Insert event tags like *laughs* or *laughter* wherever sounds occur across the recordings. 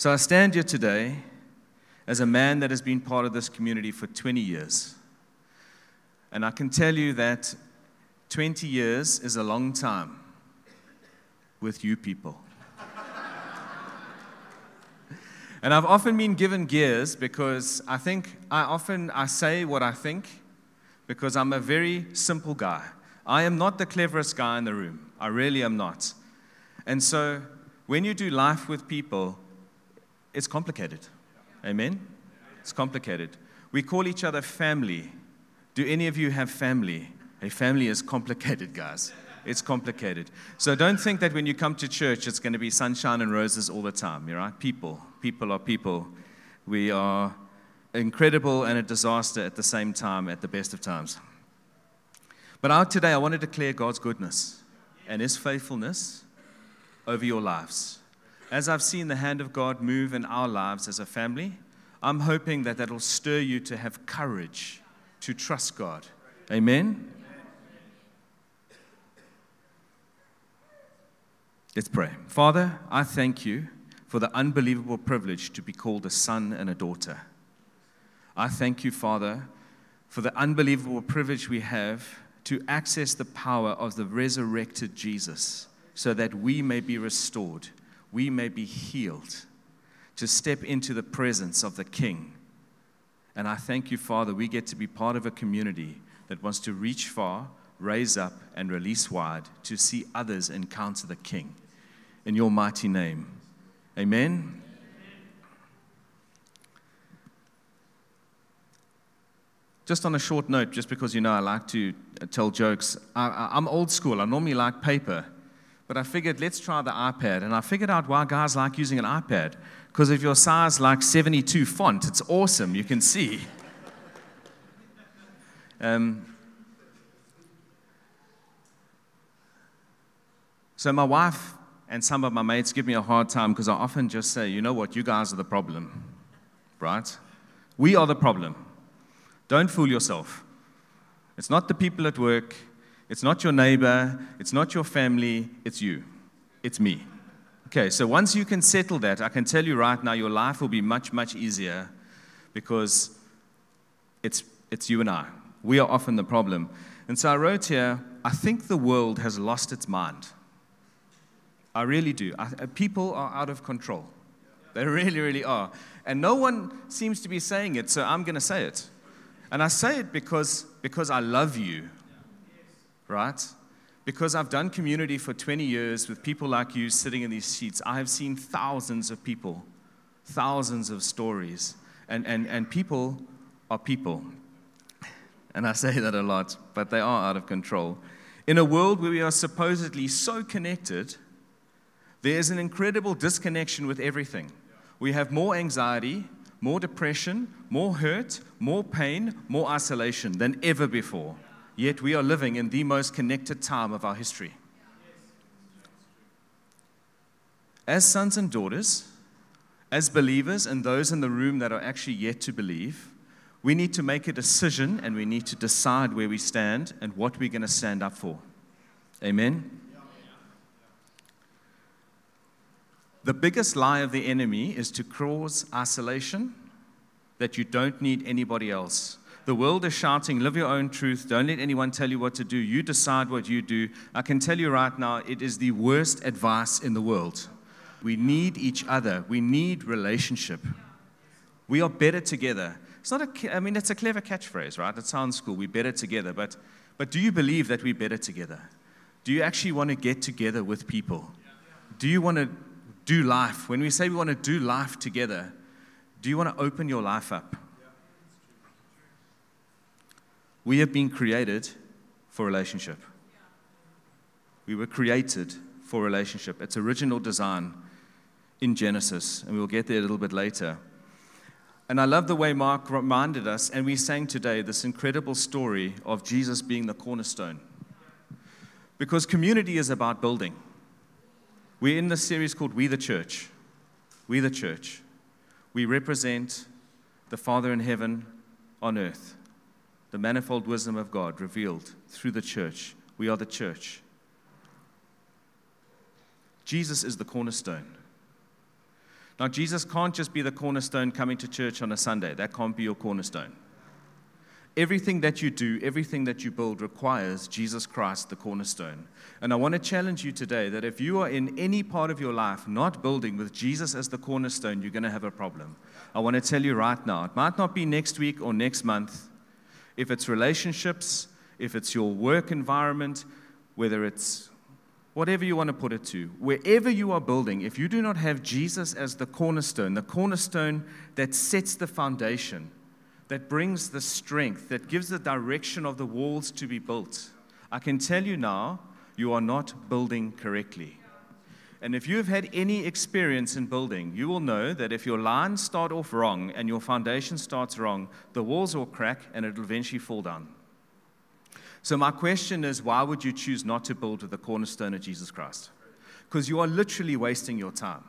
So I stand here today as a man that has been part of this community for 20 years. And I can tell you that 20 years is a long time with you people. *laughs* and I've often been given gears because I think I often I say what I think because I'm a very simple guy. I am not the cleverest guy in the room. I really am not. And so when you do life with people, it's complicated. Amen? It's complicated. We call each other family. Do any of you have family? A family is complicated, guys. It's complicated. So don't think that when you come to church, it's going to be sunshine and roses all the time. You're right? People. People are people. We are incredible and a disaster at the same time, at the best of times. But out today, I want to declare God's goodness and His faithfulness over your lives. As I've seen the hand of God move in our lives as a family, I'm hoping that that'll stir you to have courage to trust God. Amen. Let's pray. Father, I thank you for the unbelievable privilege to be called a son and a daughter. I thank you, Father, for the unbelievable privilege we have to access the power of the resurrected Jesus so that we may be restored, we may be healed, to step into the presence of the King. And I thank you, Father, we get to be part of a community that wants to reach far, raise up, and release wide to see others encounter the King. In your mighty name. Amen. Just on a short note, just because you know I like to uh, tell jokes, I, am old school. I normally like paper, but I figured let's try the iPad. And I figured out why guys like using an iPad. Because if your size like 72 font, it's awesome. You can see. *laughs* Um, so my wife and some of my mates give me a hard time because I often just say, you know what, you guys are the problem, right? We are the problem. Don't fool yourself. It's not the people at work, it's not your neighbor, it's not your family, it's you. It's me. Okay, so once you can settle that, I can tell you right now, your life will be much, much easier because it's, it's you and I. We are often the problem. And so I wrote here, I think the world has lost its mind. I really do. I, uh, people are out of control. They really, really are. And no one seems to be saying it, so I'm going to say it. And I say it because, because I love you, right? Because I've done community for 20 years with people like you sitting in these seats. I have seen thousands of people, thousands of stories. And, and, and people are people. And I say that a lot, but they are out of control. In a world where we are supposedly so connected, there is an incredible disconnection with everything. We have more anxiety, more depression, more hurt, more pain, more isolation than ever before. Yet we are living in the most connected time of our history. As sons and daughters, as believers, and those in the room that are actually yet to believe, we need to make a decision and we need to decide where we stand and what we're going to stand up for. Amen. The biggest lie of the enemy is to cause isolation, that you don't need anybody else. The world is shouting, live your own truth. Don't let anyone tell you what to do. You decide what you do. I can tell you right now, it is the worst advice in the world. We need each other, we need relationship. We are better together. It's not a, I mean, it's a clever catchphrase, right? It sounds cool. We're better together. But, but do you believe that we're better together? Do you actually want to get together with people? Do you want to do life, when we say we want to do life together, do you want to open your life up? We have been created for relationship. We were created for relationship. It's original design in Genesis, and we'll get there a little bit later. And I love the way Mark reminded us, and we sang today this incredible story of Jesus being the cornerstone. Because community is about building. We're in this series called We the Church. We the Church. We represent the Father in heaven on earth, the manifold wisdom of God revealed through the church. We are the church. Jesus is the cornerstone. Now, Jesus can't just be the cornerstone coming to church on a Sunday. That can't be your cornerstone. Everything that you do, everything that you build requires Jesus Christ, the cornerstone. And I want to challenge you today that if you are in any part of your life not building with Jesus as the cornerstone, you're going to have a problem. I want to tell you right now, it might not be next week or next month. If it's relationships, if it's your work environment, whether it's whatever you want to put it to, wherever you are building, if you do not have Jesus as the cornerstone, the cornerstone that sets the foundation, that brings the strength, that gives the direction of the walls to be built, I can tell you now, you are not building correctly. And if you've had any experience in building, you will know that if your lines start off wrong and your foundation starts wrong, the walls will crack and it'll eventually fall down. So, my question is why would you choose not to build with the cornerstone of Jesus Christ? Because you are literally wasting your time.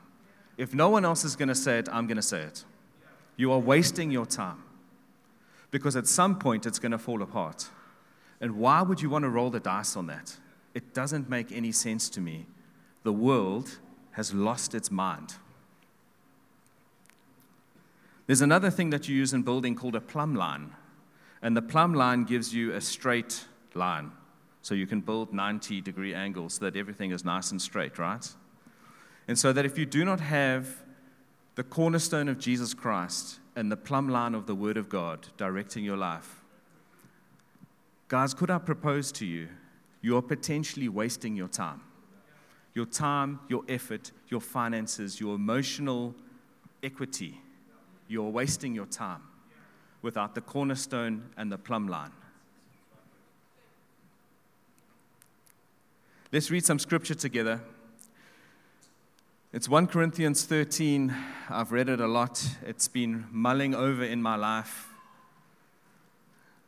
If no one else is going to say it, I'm going to say it. You are wasting your time. Because at some point it's going to fall apart. And why would you want to roll the dice on that? It doesn't make any sense to me. The world has lost its mind. There's another thing that you use in building called a plumb line. And the plumb line gives you a straight line. So you can build 90 degree angles so that everything is nice and straight, right? And so that if you do not have the cornerstone of Jesus Christ and the plumb line of the Word of God directing your life, guys, could I propose to you? You are potentially wasting your time. Your time, your effort, your finances, your emotional equity. You're wasting your time without the cornerstone and the plumb line. Let's read some scripture together. It's 1 Corinthians 13. I've read it a lot. It's been mulling over in my life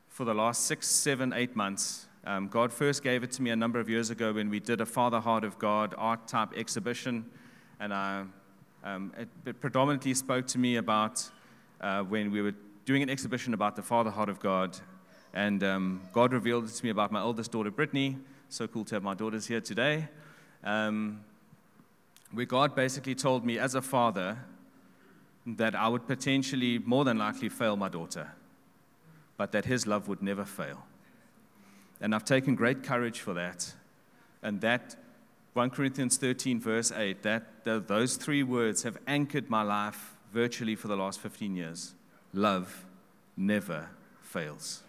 for the last six, seven, eight months. Um, God first gave it to me a number of years ago when we did a Father Heart of God art type exhibition. And I, um, it, it, predominantly spoke to me about uh, when we were doing an exhibition about the Father Heart of God. And um, God revealed it to me about my oldest daughter, Brittany so cool to have my daughters here today. Um, where God basically told me as a father that I would potentially, more than likely, fail my daughter, but that His love would never fail. And I've taken great courage for that. And that 1 Corinthians 13, verse 8, that, that those three words have anchored my life virtually for the last 15 years. Love never fails.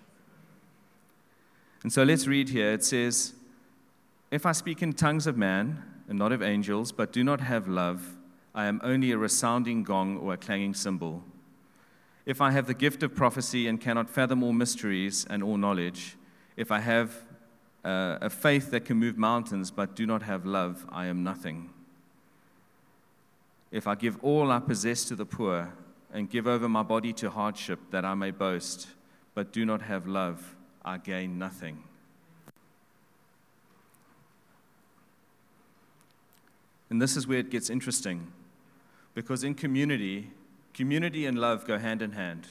And so let's read here. It says, if I speak in tongues of man and not of angels, but do not have love, I am only a resounding gong or a clanging cymbal. If I have the gift of prophecy and cannot fathom all mysteries and all knowledge, if I have uh, a faith that can move mountains but do not have love, I am nothing. If I give all I possess to the poor and give over my body to hardship that I may boast, but do not have love, I gain nothing. And this is where it gets interesting. Because in community, community and love go hand in hand.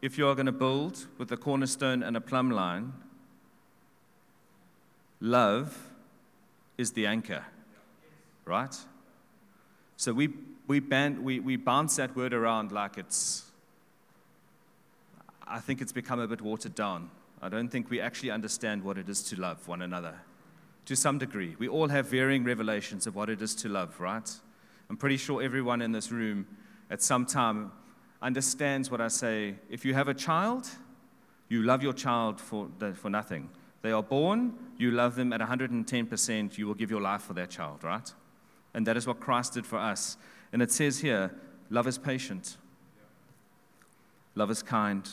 If you are going to build with a cornerstone and a plumb line, love is the anchor, right? So we, we, ban, we, we bounce that word around like it's, I think it's become a bit watered down. I don't think we actually understand what it is to love one another to some degree. We all have varying revelations of what it is to love, right? I'm pretty sure everyone in this room at some time understands what I say. If you have a child, you love your child for, for nothing. They are born, you love them at 110%, you will give your life for that child, right? And that is what Christ did for us. And it says here love is patient, love is kind,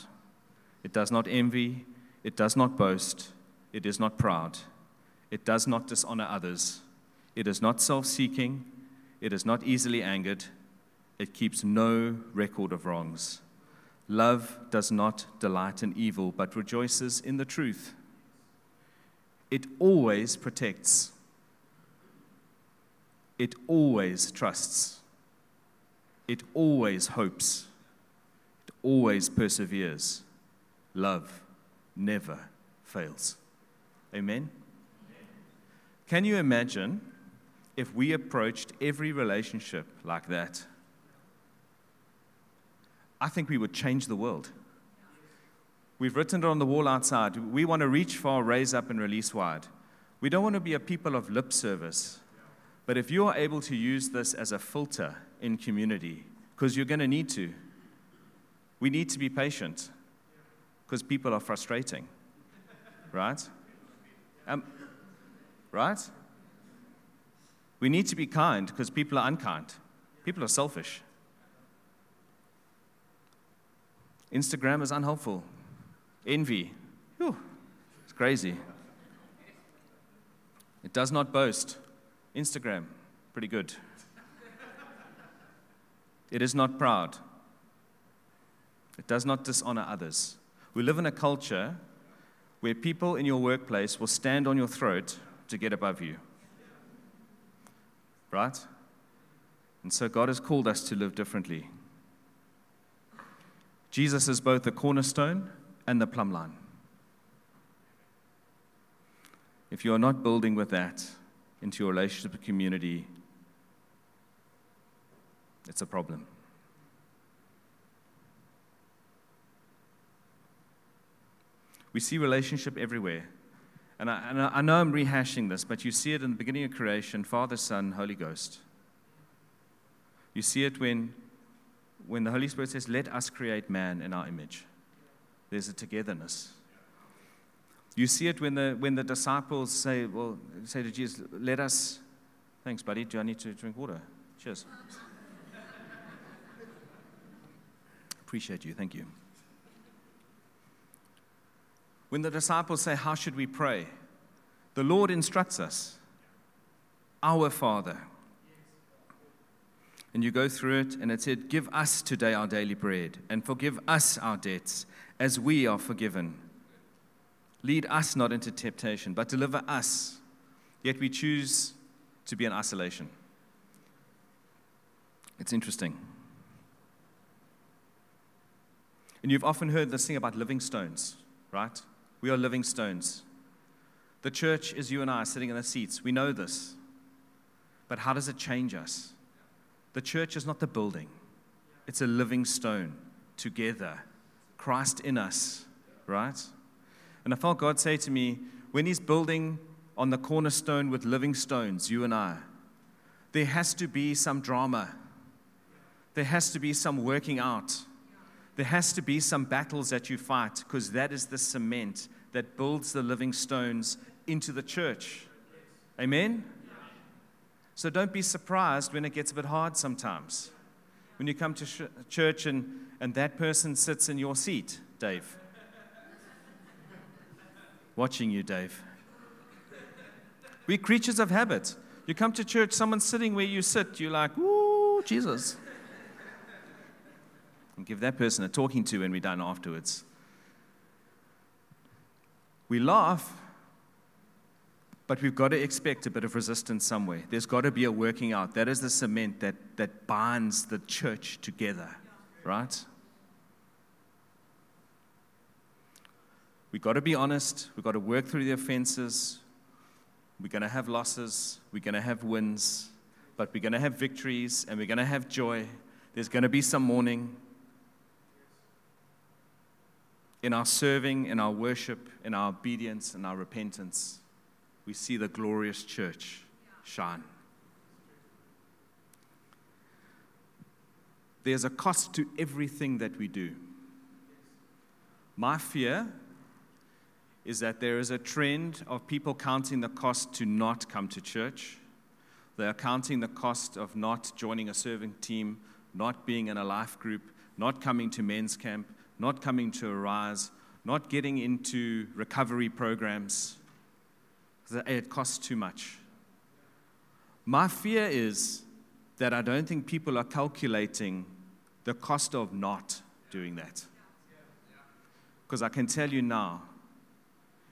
it does not envy, it does not boast, it is not proud. It does not dishonor others. It is not self seeking. It is not easily angered. It keeps no record of wrongs. Love does not delight in evil, but rejoices in the truth. It always protects. It always trusts. It always hopes. It always perseveres. Love never fails. Amen. Can you imagine if we approached every relationship like that? I think we would change the world. We've written it on the wall outside. We want to reach far, raise up, and release wide. We don't want to be a people of lip service. But if you are able to use this as a filter in community, because you're going to need to, we need to be patient because people are frustrating. Right? Um, right? We need to be kind because people are unkind. People are selfish. Instagram is unhelpful. Envy. Whew, it's crazy. It does not boast. Instagram, pretty good. It is not proud. It does not dishonor others. We live in a culture where people in your workplace will stand on your throat to get above you. Right? And so God has called us to live differently. Jesus is both the cornerstone and the plumb line. If you are not building with that into your relationship with community, it's a problem. We see relationship everywhere. And I, and I know I'm rehashing this, but you see it in the beginning of creation Father, Son, Holy Ghost. You see it when, when the Holy Spirit says, Let us create man in our image. There's a togetherness. You see it when the, when the disciples say, Well, say to Jesus, Let us. Thanks, buddy. Do I need to drink water? Cheers. Appreciate you. Thank you. When the disciples say, How should we pray? The Lord instructs us, Our Father. And you go through it, and it said, Give us today our daily bread, and forgive us our debts, as we are forgiven. Lead us not into temptation, but deliver us. Yet we choose to be in isolation. It's interesting. And you've often heard this thing about living stones, right? We are living stones. The church is you and I sitting in the seats. We know this. But how does it change us? The church is not the building, it's a living stone together. Christ in us, right? And I felt God say to me, when He's building on the cornerstone with living stones, you and I, there has to be some drama. There has to be some working out. There has to be some battles that you fight because that is the cement that builds the living stones into the church. Amen? So don't be surprised when it gets a bit hard sometimes. When you come to sh- church and, and that person sits in your seat, Dave. Watching you, Dave. We're creatures of habit. You come to church, someone's sitting where you sit, you're like, ooh, Jesus. And give that person a talking to when we're done afterwards. We laugh, but we've got to expect a bit of resistance somewhere. There's got to be a working out. That is the cement that, that binds the church together, right? We've got to be honest. We've got to work through the offenses. We're going to have losses. We're going to have wins. But we're going to have victories and we're going to have joy. There's going to be some mourning in our serving, in our worship, in our obedience, in our repentance, we see the glorious church shine. There's a cost to everything that we do. My fear is that there is a trend of people counting the cost to not come to church. They are counting the cost of not joining a serving team, not being in a life group, not coming to men's camp, not coming to Arise, not getting into recovery programs. It costs too much. My fear is that I don't think people are calculating the cost of not doing that. Because I can tell you now,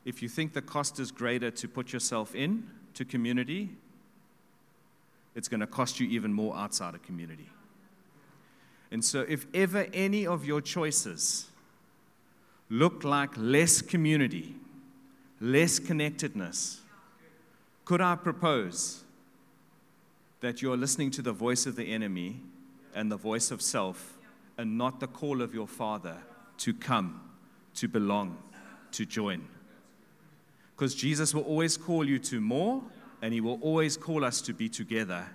if you think the cost is greater to put yourself in to community, it's going to cost you even more outside of community. And so, if ever any of your choices look like less community, less connectedness, could I propose that you're listening to the voice of the enemy and the voice of self and not the call of your Father to come, to belong, to join. Because Jesus will always call you to more, and He will always call us to be together.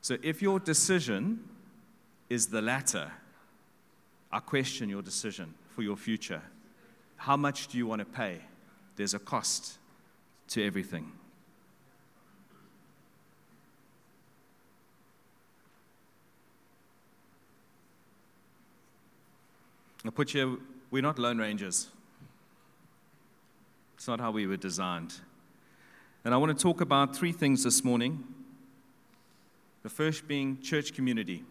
So if your decision is the latter, I question your decision for your future. How much do you want to pay? There's a cost to everything. I put you, we're not Lone Rangers. It's not how we were designed. And I want to talk about three things this morning. The first being church community.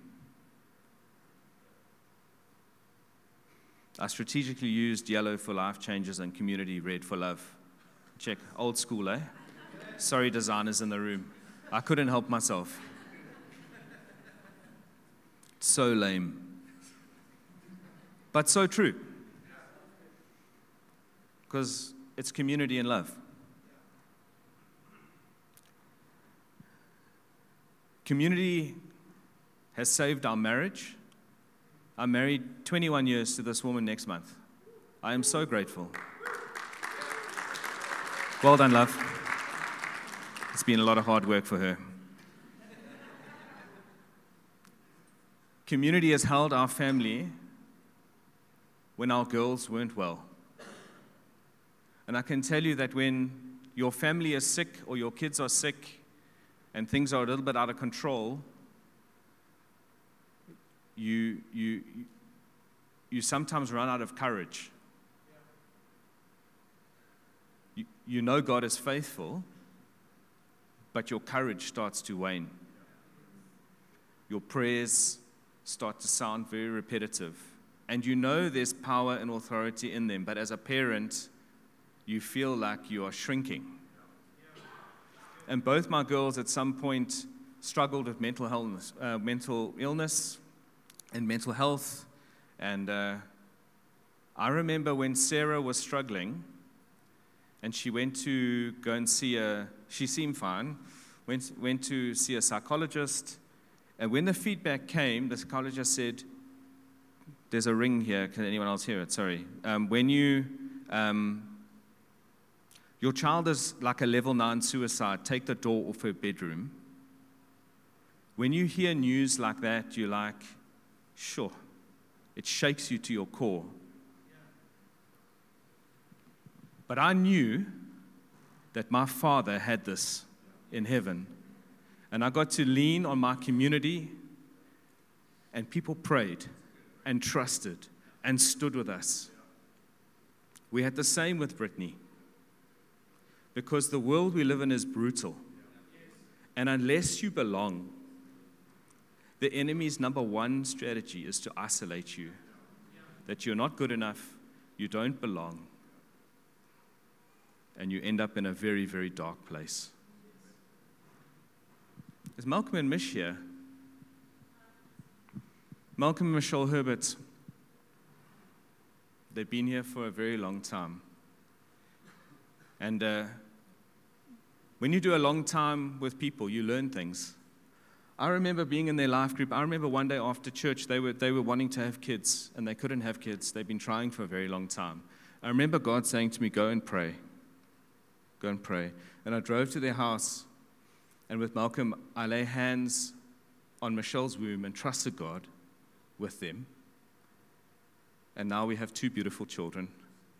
I strategically used yellow for life changes and community red for love. Check, old school, eh? Sorry, designers in the room. I couldn't help myself. So lame. But so true. Because it's community and love. Community has saved our marriage. I'm married 21 years to this woman next month. I am so grateful. Well done, love. It's been a lot of hard work for her. Community has held our family when our girls weren't well. And I can tell you that when your family is sick or your kids are sick, and things are a little bit out of control, you, you, you sometimes run out of courage. You, you know God is faithful, but your courage starts to wane. Your prayers start to sound very repetitive. And you know there's power and authority in them, but as a parent, you feel like you are shrinking and both my girls at some point struggled with mental illness, uh, mental illness and mental health. And uh, I remember when Sarah was struggling, and she went to go and see a. She seemed fine. Went went to see a psychologist, and when the feedback came, the psychologist said, "There's a ring here. Can anyone else hear it? Sorry. Um, when you um, your child is like a level nine suicide, take the door off her bedroom. When you hear news like that, you're like, sure. It shakes you to your core. But I knew that my father had this in heaven. And I got to lean on my community, and people prayed and trusted and stood with us. We had the same with Brittany because the world we live in is brutal. And unless you belong, the enemy's number one strategy is to isolate you. That you're not good enough, you don't belong, and you end up in a very, very dark place. Is Malcolm and Mish here? Malcolm and Michelle Herbert, they've been here for a very long time. And uh, when you do a long time with people, you learn things. I remember being in their life group. I remember one day after church, they were, they were wanting to have kids, and they couldn't have kids. They've been trying for a very long time. I remember God saying to me, Go and pray. Go and pray. And I drove to their house, and with Malcolm, I lay hands on Michelle's womb and trusted God with them. And now we have two beautiful children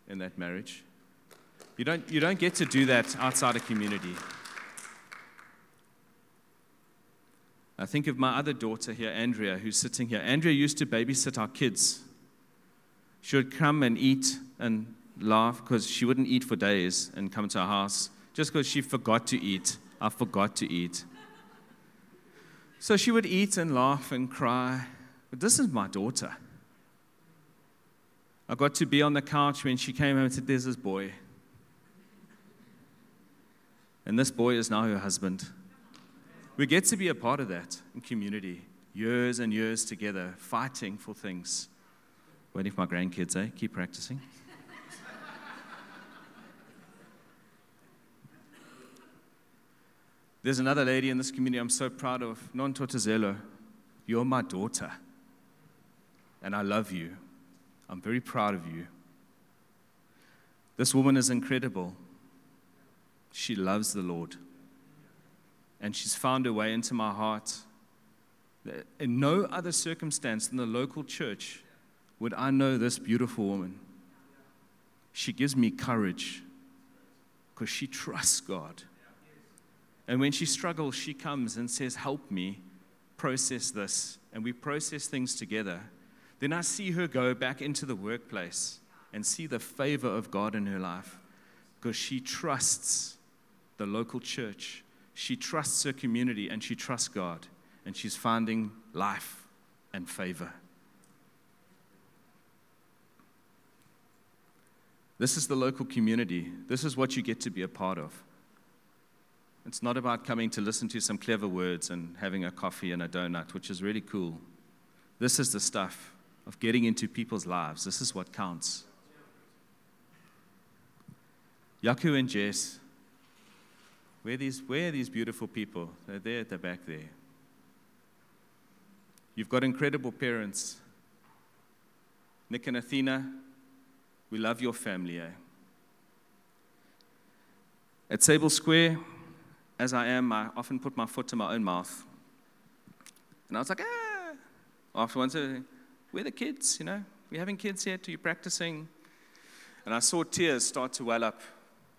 in that marriage. You don't, you don't get to do that outside a community. I think of my other daughter here, Andrea, who's sitting here. Andrea used to babysit our kids. She would come and eat and laugh because she wouldn't eat for days and come to our house just because she forgot to eat. I forgot to eat. So she would eat and laugh and cry. But this is my daughter. I got to be on the couch when she came home and said, There's this boy. And this boy is now her husband. We get to be a part of that in community, years and years together, fighting for things. Waiting for my grandkids, eh? Keep practicing. There's another lady in this community I'm so proud of, Non Totozelo. You're my daughter. and I love you. I'm very proud of you. This woman is incredible. She loves the Lord. And she's found her way into my heart. In no other circumstance than the local church would I know this beautiful woman. She gives me courage because she trusts God. And when she struggles, she comes and says, Help me process this. And we process things together. Then I see her go back into the workplace and see the favor of God in her life because she trusts the local church. She trusts her community and she trusts God. And she's finding life and favor. This is the local community. This is what you get to be a part of. It's not about coming to listen to some clever words and having a coffee and a donut, which is really cool. This is the stuff of getting into people's lives. This is what counts. Yaku and Jess, where are these, where are these beautiful people? They're there at the back there. You've got incredible parents. Nick and Athena, we love your family. Eh? At Sable Square, as I am, I often put my foot to my own mouth. And I was like, ah. Afterwards, uh, we're the kids, you know. We're having kids here. Are you practicing? And I saw tears start to well up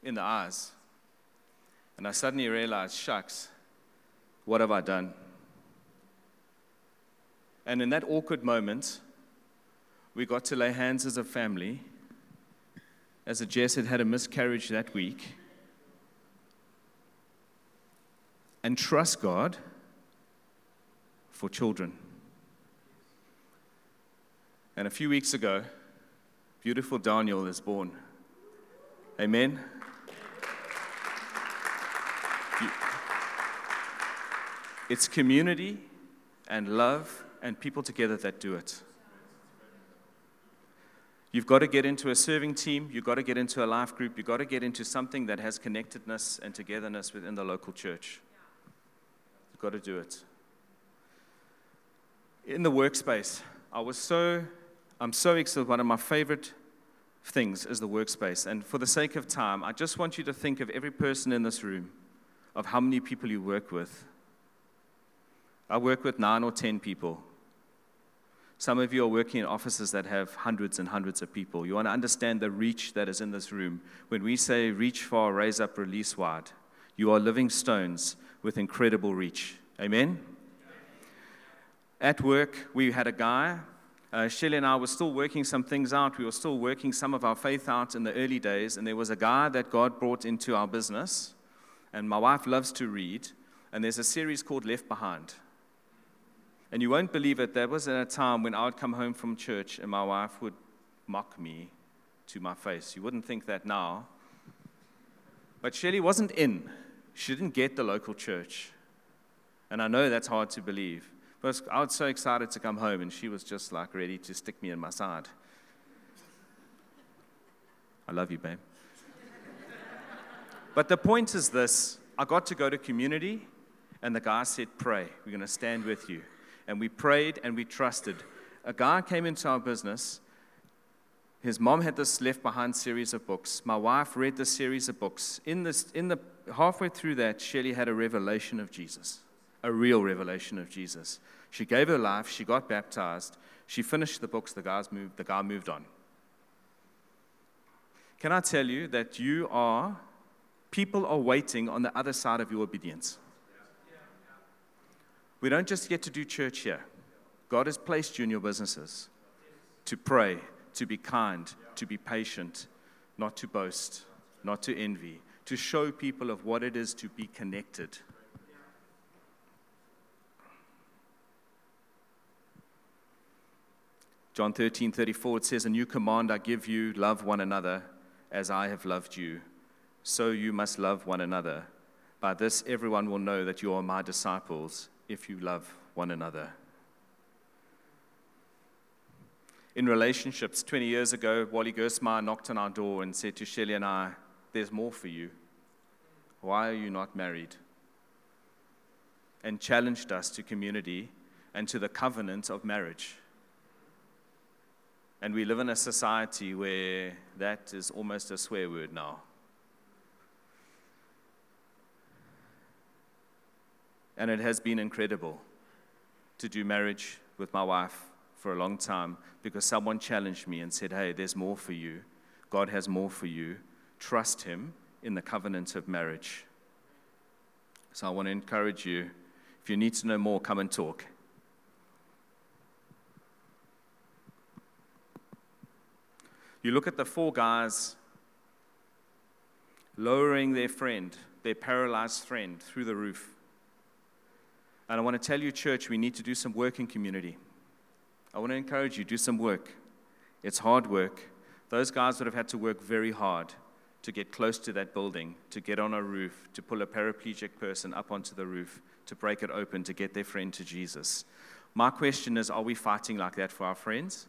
in the eyes. And I suddenly realized, shucks, what have I done? And in that awkward moment, we got to lay hands as a family as a Jess had had a miscarriage that week, and trust God for children. And a few weeks ago, beautiful Daniel is born. Amen. It's community and love and people together that do it. You've got to get into a serving team. You've got to get into a life group. You've got to get into something that has connectedness and togetherness within the local church. You've got to do it. In the workspace, I was so, I'm so excited. One of my favorite things is the workspace. And for the sake of time, I just want you to think of every person in this room, of how many people you work with. I work with nine or ten people. Some of you are working in offices that have hundreds and hundreds of people. You want to understand the reach that is in this room. When we say reach far, raise up, release wide, you are living stones with incredible reach. Amen? At work, we had a guy. Uh, Shelley and I were still working some things out. We were still working some of our faith out in the early days. And there was a guy that God brought into our business. And my wife loves to read. And there's a series called Left Behind. And you won't believe it, there was a time when I would come home from church and my wife would mock me to my face. You wouldn't think that now. But Shelley wasn't in. She didn't get the local church. And I know that's hard to believe. But I was so excited to come home, and she was just like ready to stick me in my side. I love you, babe. but the point is this I got to go to community, and the guy said, Pray. We're going to stand with you and we prayed and we trusted. A guy came into our business. His mom had this left behind series of books. My wife read this series of books. In, this, in the halfway through that, Shelley had a revelation of Jesus, a real revelation of Jesus. She gave her life. She got baptized. She finished the books. The, guys moved, the guy moved on. Can I tell you that you are, people are waiting on the other side of your obedience? We don't just get to do church here. God has placed you in your businesses to pray, to be kind, to be patient, not to boast, not to envy, to show people of what it is to be connected. John 13, 34, it says, A new command I give you love one another as I have loved you. So you must love one another. By this, everyone will know that you are my disciples if you love one another. In relationships, 20 years ago, Wally Gersmeyer knocked on our door and said to Shelley and I, There's more for you. Why are you not married? And challenged us to community and to the covenant of marriage. And we live in a society where that is almost a swear word now. And it has been incredible to do marriage with my wife for a long time because someone challenged me and said, Hey, there's more for you. God has more for you. Trust Him in the covenant of marriage. So I want to encourage you if you need to know more, come and talk. You look at the four guys lowering their friend, their paralyzed friend, through the roof. And I want to tell you, church, we need to do some work in community. I want to encourage you, do some work. It's hard work. Those guys would have had to work very hard to get close to that building, to get on a roof, to pull a paraplegic person up onto the roof, to break it open, to get their friend to Jesus. My question is are we fighting like that for our friends?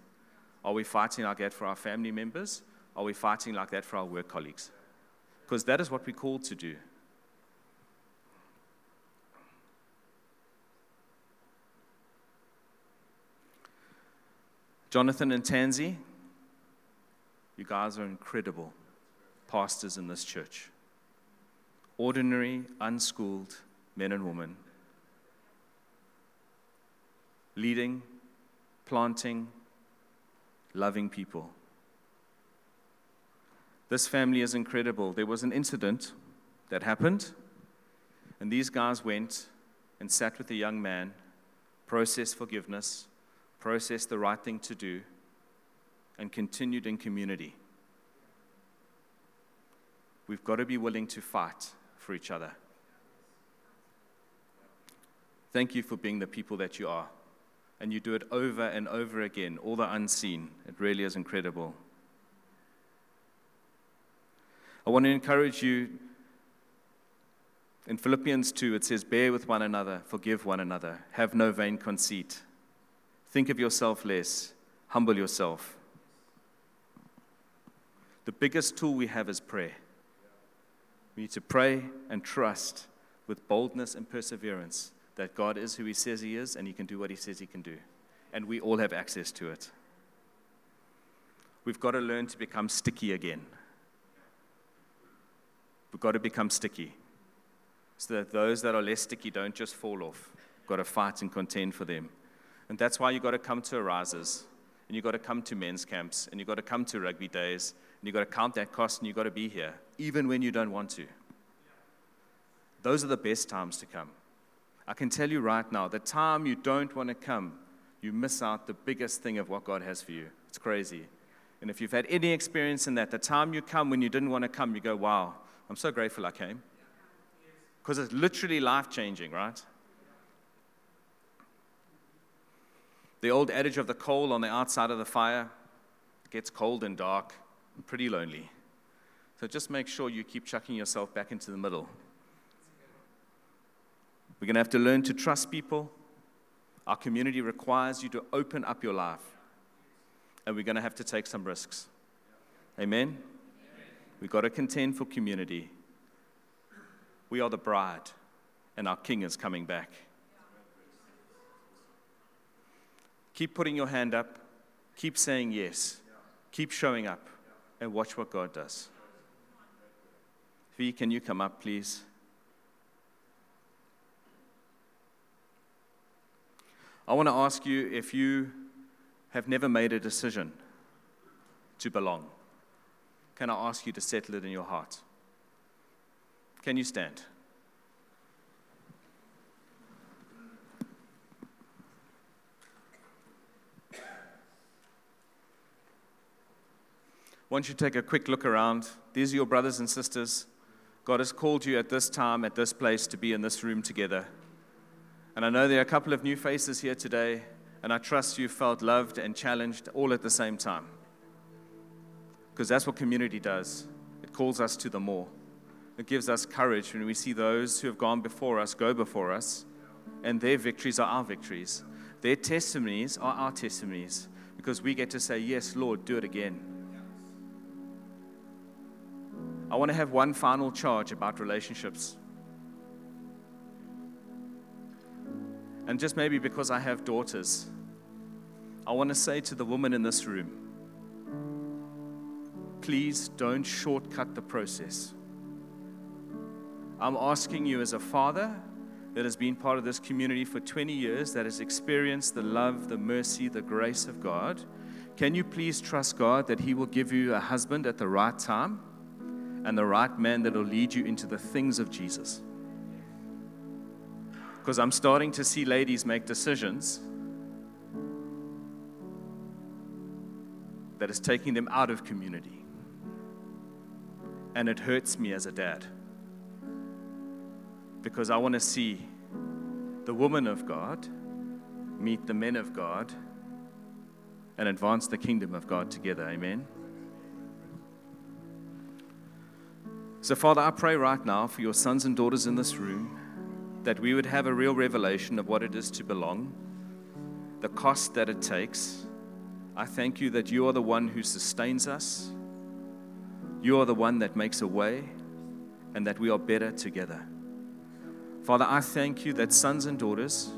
Are we fighting like that for our family members? Are we fighting like that for our work colleagues? Because that is what we're called to do. Jonathan and Tansy, you guys are incredible pastors in this church. Ordinary, unschooled men and women, leading, planting, loving people. This family is incredible. There was an incident that happened, and these guys went and sat with a young man, processed forgiveness, processed the right thing to do, and continued in community. We've got to be willing to fight for each other. Thank you for being the people that you are and you do it over and over again, all the unseen. It really is incredible. I want to encourage you. In Philippians 2, it says, Bear with one another, forgive one another, have no vain conceit. Think of yourself less, humble yourself. The biggest tool we have is prayer. We need to pray and trust with boldness and perseverance that God is who He says He is and He can do what He says He can do. And we all have access to it. We've got to learn to become sticky again. We've got to become sticky so that those that are less sticky don't just fall off. We've got to fight and contend for them. And that's why you've got to come to Arises, and you've got to come to men's camps, and you've got to come to rugby days, and you've got to count that cost, and you've got to be here, even when you don't want to. Those are the best times to come. I can tell you right now, the time you don't want to come, you miss out the biggest thing of what God has for you. It's crazy. And if you've had any experience in that, the time you come when you didn't want to come, you go, wow, I'm so grateful I came. Because it's literally life changing, right? The old adage of the coal on the outside of the fire gets cold and dark and pretty lonely. So just make sure you keep chucking yourself back into the middle. We're going to have to learn to trust people. Our community requires you to open up your life. And we're going to have to take some risks. Amen? We've got to contend for community. We are the bride, and our king is coming back. Keep putting your hand up. Keep saying yes. Keep showing up. And watch what God does. V, can you come up, please? I want to ask you if you have never made a decision to belong, can I ask you to settle it in your heart? Can you stand? Once you take a quick look around, these are your brothers and sisters. God has called you at this time, at this place, to be in this room together. And I know there are a couple of new faces here today, and I trust you felt loved and challenged all at the same time. Because that's what community does it calls us to the more. It gives us courage when we see those who have gone before us go before us, and their victories are our victories. Their testimonies are our testimonies, because we get to say, Yes, Lord, do it again. I want to have one final charge about relationships. And just maybe because I have daughters, I want to say to the woman in this room please don't shortcut the process. I'm asking you, as a father that has been part of this community for 20 years, that has experienced the love, the mercy, the grace of God, can you please trust God that He will give you a husband at the right time and the right man that will lead you into the things of Jesus? Because I'm starting to see ladies make decisions that is taking them out of community. And it hurts me as a dad because I want to see the woman of God meet the men of God and advance the kingdom of God together. Amen. So, Father, I pray right now for your sons and daughters in this room that we would have a real revelation of what it is to belong, the cost that it takes. I thank you that you are the one who sustains us, you are the one that makes a way, and that we are better together. Father, I thank you that sons and daughters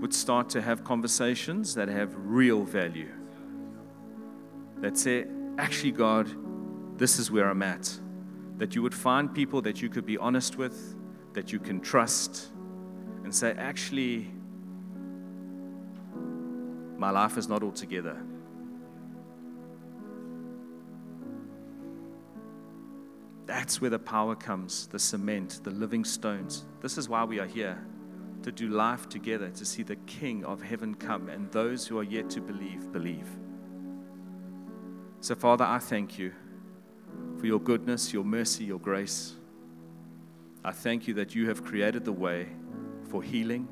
would start to have conversations that have real value. That say, actually, God, this is where I'm at. That you would find people that you could be honest with, that you can trust, and say, actually, my life is not all together. That's where the power comes the cement, the living stones. This is why we are here to do life together, to see the King of heaven come, and those who are yet to believe, believe. So, Father, I thank you for your goodness, your mercy, your grace. I thank you that you have created the way for healing,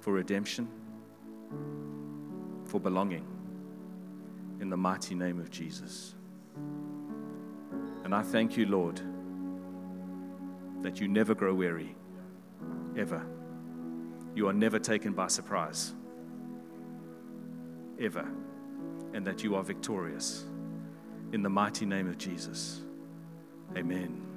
for redemption, for belonging in the mighty name of Jesus. And I thank you, Lord, that you never grow weary, ever. You are never taken by surprise, ever. And that you are victorious. In the mighty name of Jesus. Amen.